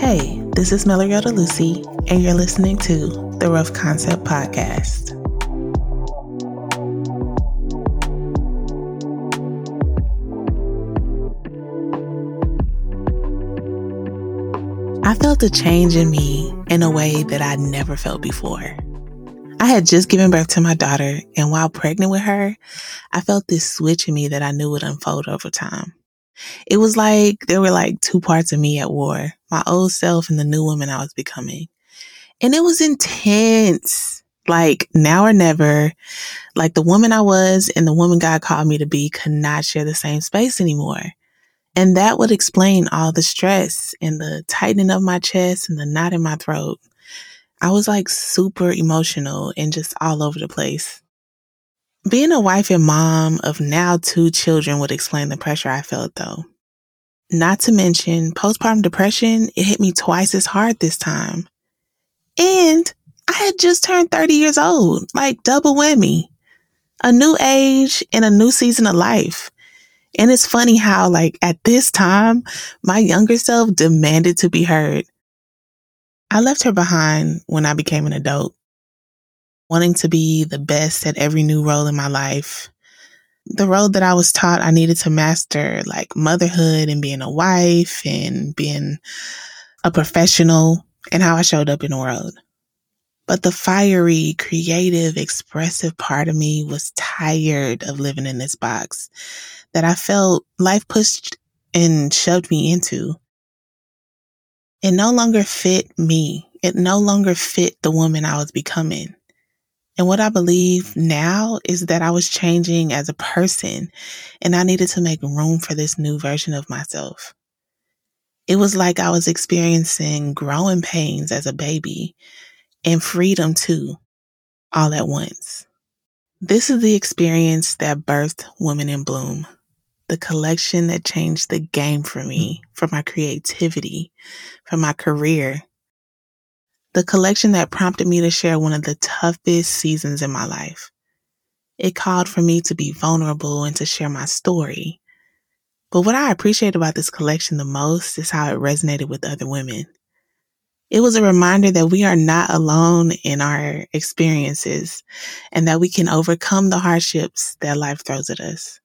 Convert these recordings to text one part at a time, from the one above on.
Hey, this is Meloriota Lucy, and you're listening to the Rough Concept Podcast. I felt a change in me in a way that I'd never felt before. I had just given birth to my daughter, and while pregnant with her, I felt this switch in me that I knew would unfold over time. It was like there were like two parts of me at war my old self and the new woman I was becoming. And it was intense. Like now or never, like the woman I was and the woman God called me to be could not share the same space anymore. And that would explain all the stress and the tightening of my chest and the knot in my throat. I was like super emotional and just all over the place. Being a wife and mom of now two children would explain the pressure I felt though. Not to mention postpartum depression, it hit me twice as hard this time. And I had just turned 30 years old, like double whammy. A new age and a new season of life. And it's funny how like at this time, my younger self demanded to be heard. I left her behind when I became an adult wanting to be the best at every new role in my life. The role that I was taught I needed to master, like motherhood and being a wife and being a professional and how I showed up in the world. But the fiery, creative, expressive part of me was tired of living in this box that I felt life pushed and shoved me into. It no longer fit me. It no longer fit the woman I was becoming. And what I believe now is that I was changing as a person and I needed to make room for this new version of myself. It was like I was experiencing growing pains as a baby and freedom too, all at once. This is the experience that birthed Women in Bloom, the collection that changed the game for me, for my creativity, for my career, the collection that prompted me to share one of the toughest seasons in my life. It called for me to be vulnerable and to share my story. But what I appreciate about this collection the most is how it resonated with other women. It was a reminder that we are not alone in our experiences and that we can overcome the hardships that life throws at us.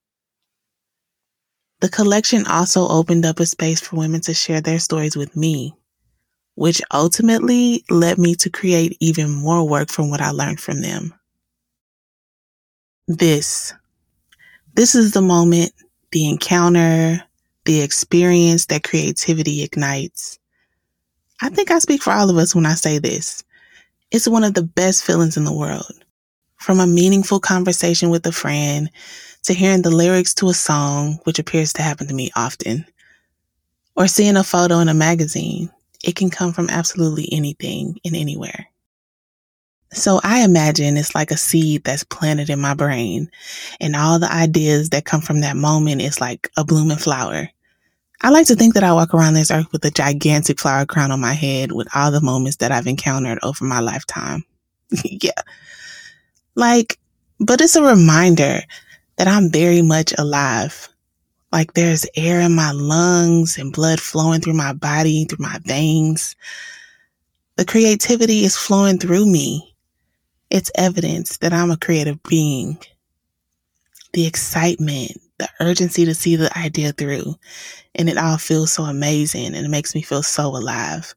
The collection also opened up a space for women to share their stories with me which ultimately led me to create even more work from what I learned from them. This, this is the moment, the encounter, the experience that creativity ignites. I think I speak for all of us when I say this. It's one of the best feelings in the world. From a meaningful conversation with a friend to hearing the lyrics to a song, which appears to happen to me often, or seeing a photo in a magazine it can come from absolutely anything and anywhere. So I imagine it's like a seed that's planted in my brain and all the ideas that come from that moment is like a blooming flower. I like to think that I walk around this earth with a gigantic flower crown on my head with all the moments that I've encountered over my lifetime. yeah. Like, but it's a reminder that I'm very much alive like there's air in my lungs and blood flowing through my body, through my veins. The creativity is flowing through me. It's evidence that I'm a creative being. The excitement, the urgency to see the idea through, and it all feels so amazing and it makes me feel so alive.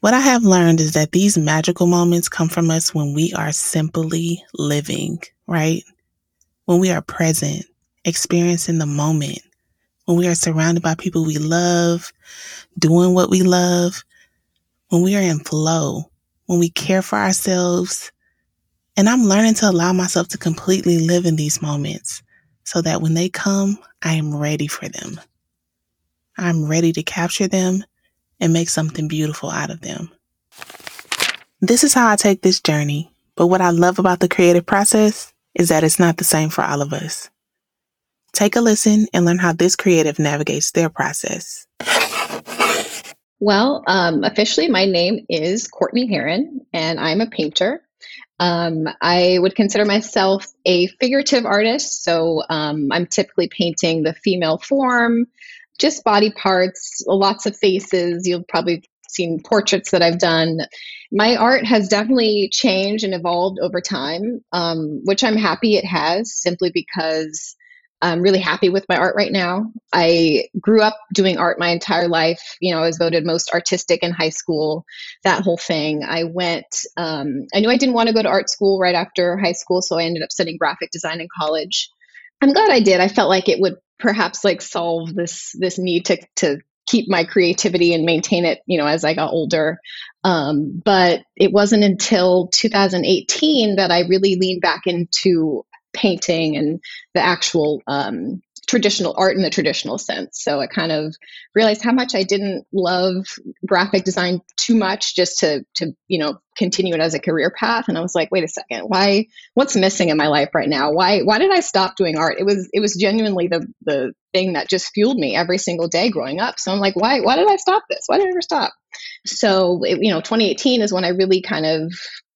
What I have learned is that these magical moments come from us when we are simply living, right? When we are present, experiencing the moment when we are surrounded by people we love, doing what we love, when we are in flow, when we care for ourselves. And I'm learning to allow myself to completely live in these moments so that when they come, I am ready for them. I'm ready to capture them and make something beautiful out of them. This is how I take this journey. But what I love about the creative process is that it's not the same for all of us. Take a listen and learn how this creative navigates their process. Well, um, officially, my name is Cortney Herron, and I'm a painter. Um, I would consider myself a figurative artist, so um, I'm typically painting the female form, just body parts, lots of faces. You'll probably seen portraits that I've done. My art has definitely changed and evolved over time, um, which I'm happy it has simply because I'm really happy with my art right now. I grew up doing art my entire life. You know, I was voted most artistic in high school, that whole thing. I went, um, I knew I didn't want to go to art school right after high school, so I ended up studying graphic design in college. I'm glad I did. I felt like it would perhaps like solve this this need to to keep my creativity and maintain it, you know, as I got older. Um, but it wasn't until 2018 that I really leaned back into painting and the actual um, traditional art in the traditional sense. So I kind of realized how much I didn't love graphic design too much just to to you know continue it as a career path. And I was like, wait a second, why? What's missing in my life right now? Why why did I stop doing art? It was it was genuinely the the thing that just fueled me every single day growing up. So I'm like, why why did I stop this? Why did I ever stop? So it, you know, 2018 is when I really kind of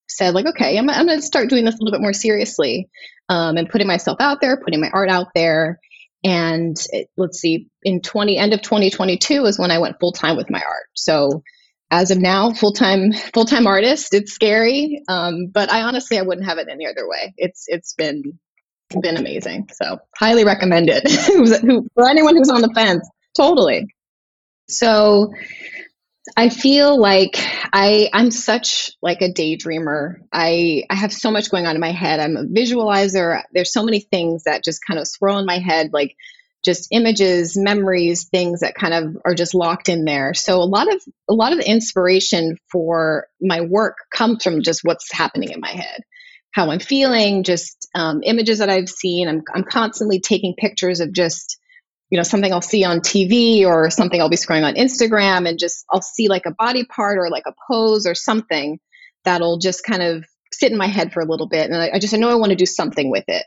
said like, okay, I'm, I'm going to start doing this a little bit more seriously um, and putting myself out there, putting my art out there. And it, let's see, in 20 end of 2022 is when I went full time with my art. So as of now, full time full time artist. It's scary, um, but I honestly I wouldn't have it any other way. It's it's been been amazing. So highly recommend it for anyone who's on the fence. Totally. So I feel like I I'm such like a daydreamer. I I have so much going on in my head. I'm a visualizer. There's so many things that just kind of swirl in my head like just images, memories, things that kind of are just locked in there. So a lot of a lot of the inspiration for my work comes from just what's happening in my head, how I'm feeling, just um, images that I've seen. I'm I'm constantly taking pictures of just you know something i'll see on tv or something i'll be scrolling on instagram and just i'll see like a body part or like a pose or something that'll just kind of sit in my head for a little bit. And i, I just i know i want to do something with it.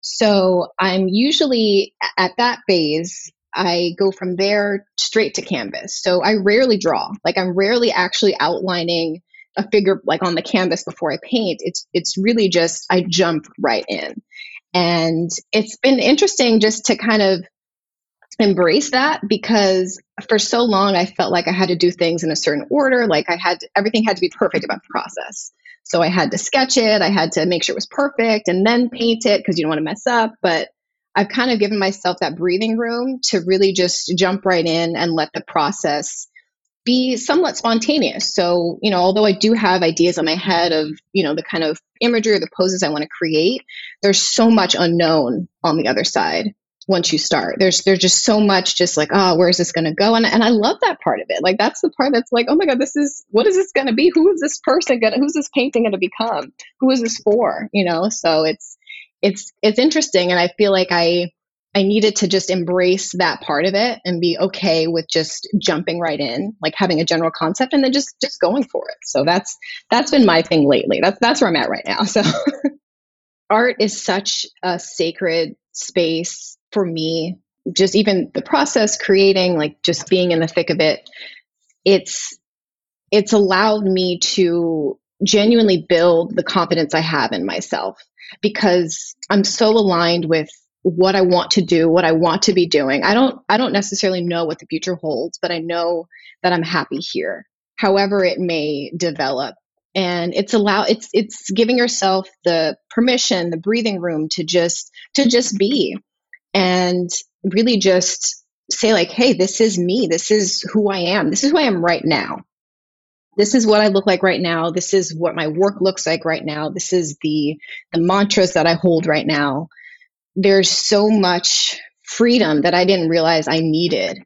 So i'm usually at that phase i go from there straight to canvas. So i rarely draw. Like i'm rarely actually outlining a figure like on the canvas before i paint. It's it's really just i jump right in. And it's been interesting just to kind of embrace that because for so long I felt like I had to do things in a certain order. Like I had everything had to be perfect about the process. So I had to sketch it, I had to make sure it was perfect and then paint it because you don't want to mess up. But I've kind of given myself that breathing room to really just jump right in and let the process be somewhat spontaneous. So, you know, although I do have ideas in my head of, you know, the kind of imagery or the poses I want to create, there's so much unknown on the other side once you start. There's there's just so much just like, oh, where's this gonna go? And and I love that part of it. Like that's the part that's like, oh my God, this is what is this gonna be? Who is this person gonna who's this painting gonna become? Who is this for? You know, so it's it's it's interesting and I feel like I I needed to just embrace that part of it and be okay with just jumping right in, like having a general concept and then just just going for it. So that's that's been my thing lately. That's that's where I'm at right now. So art is such a sacred space for me just even the process creating like just being in the thick of it it's it's allowed me to genuinely build the confidence i have in myself because i'm so aligned with what i want to do what i want to be doing. I don't i don't necessarily know what the future holds but i know that i'm happy here however it may develop. And it's allow it's it's giving yourself the permission the breathing room to just to just be and really just say like hey this is me. This is who i am. This is who i am right now. This is what i look like right now. This is what my work looks like right now. This is the the mantras that i hold right now. There's so much freedom that i didn't realize i needed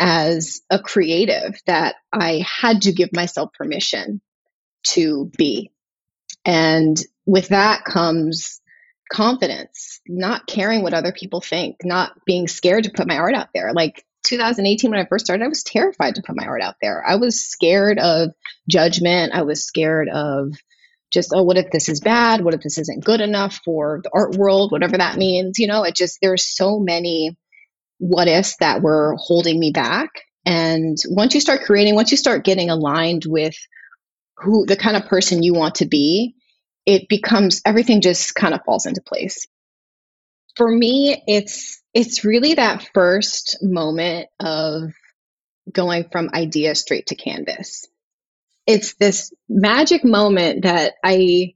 as a creative that i had to give myself permission to be. And with that comes confidence, not caring what other people think, not being scared to put my art out there. Like 2018, when I first started, I was terrified to put my art out there. I was scared of judgment. I was scared of just, oh, what if this is bad? What if this isn't good enough for the art world? Whatever that means. You know, it just, there's so many what ifs that were holding me back. And once you start creating, once you start getting aligned with who the kind of person you want to be, it becomes everything just kind of falls into place. For me, it's it's really that first moment of going from idea straight to canvas. It's this magic moment that I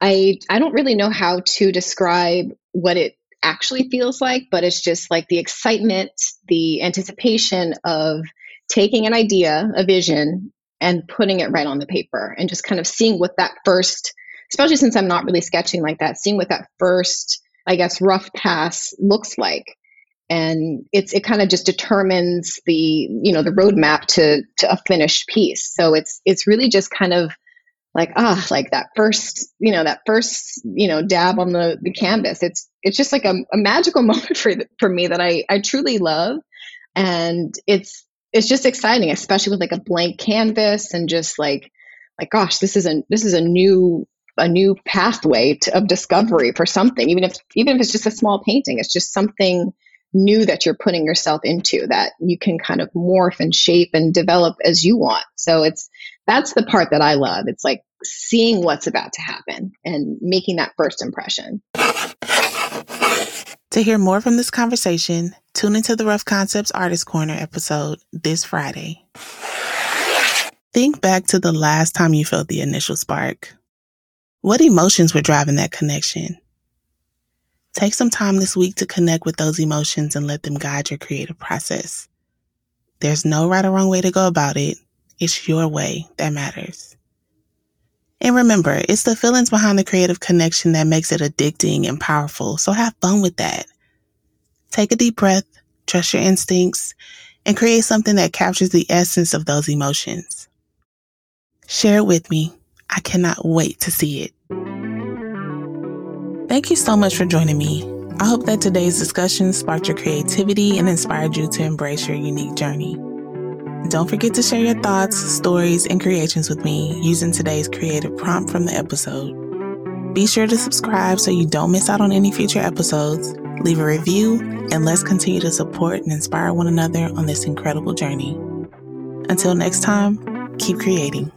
I I don't really know how to describe what it actually feels like, but it's just like the excitement, the anticipation of taking an idea, a vision, and putting it right on the paper and just kind of seeing what that first, especially since I'm not really sketching like that, seeing what that first, I guess, rough pass looks like. And it's it kind of just determines the you know the roadmap to to a finished piece. So it's it's really just kind of like ah like that first you know that first you know dab on the the canvas it's it's just like a, a magical moment for for me that i i truly love and it's it's just exciting especially with like a blank canvas and just like like gosh this is a this is a new a new pathway to, of discovery for something even if even if it's just a small painting it's just something new that you're putting yourself into that you can kind of morph and shape and develop as you want so it's that's the part that I love. It's like seeing what's about to happen and making that first impression. To hear more from this conversation, tune into the Rough Concepts Artist Corner episode this Friday. Think back to the last time you felt the initial spark. What emotions were driving that connection? Take some time this week to connect with those emotions and let them guide your creative process. There's no right or wrong way to go about it. It's your way that matters. And remember, it's the feelings behind the creative connection that makes it addicting and powerful. So have fun with that. Take a deep breath, trust your instincts, and create something that captures the essence of those emotions. Share it with me. I cannot wait to see it. Thank you so much for joining me. I hope that today's discussion sparked your creativity and inspired you to embrace your unique journey. Don't forget to share your thoughts, stories, and creations with me using today's creative prompt from the episode. Be sure to subscribe so you don't miss out on any future episodes. Leave a review, and let's continue to support and inspire one another on this incredible journey. Until next time, keep creating.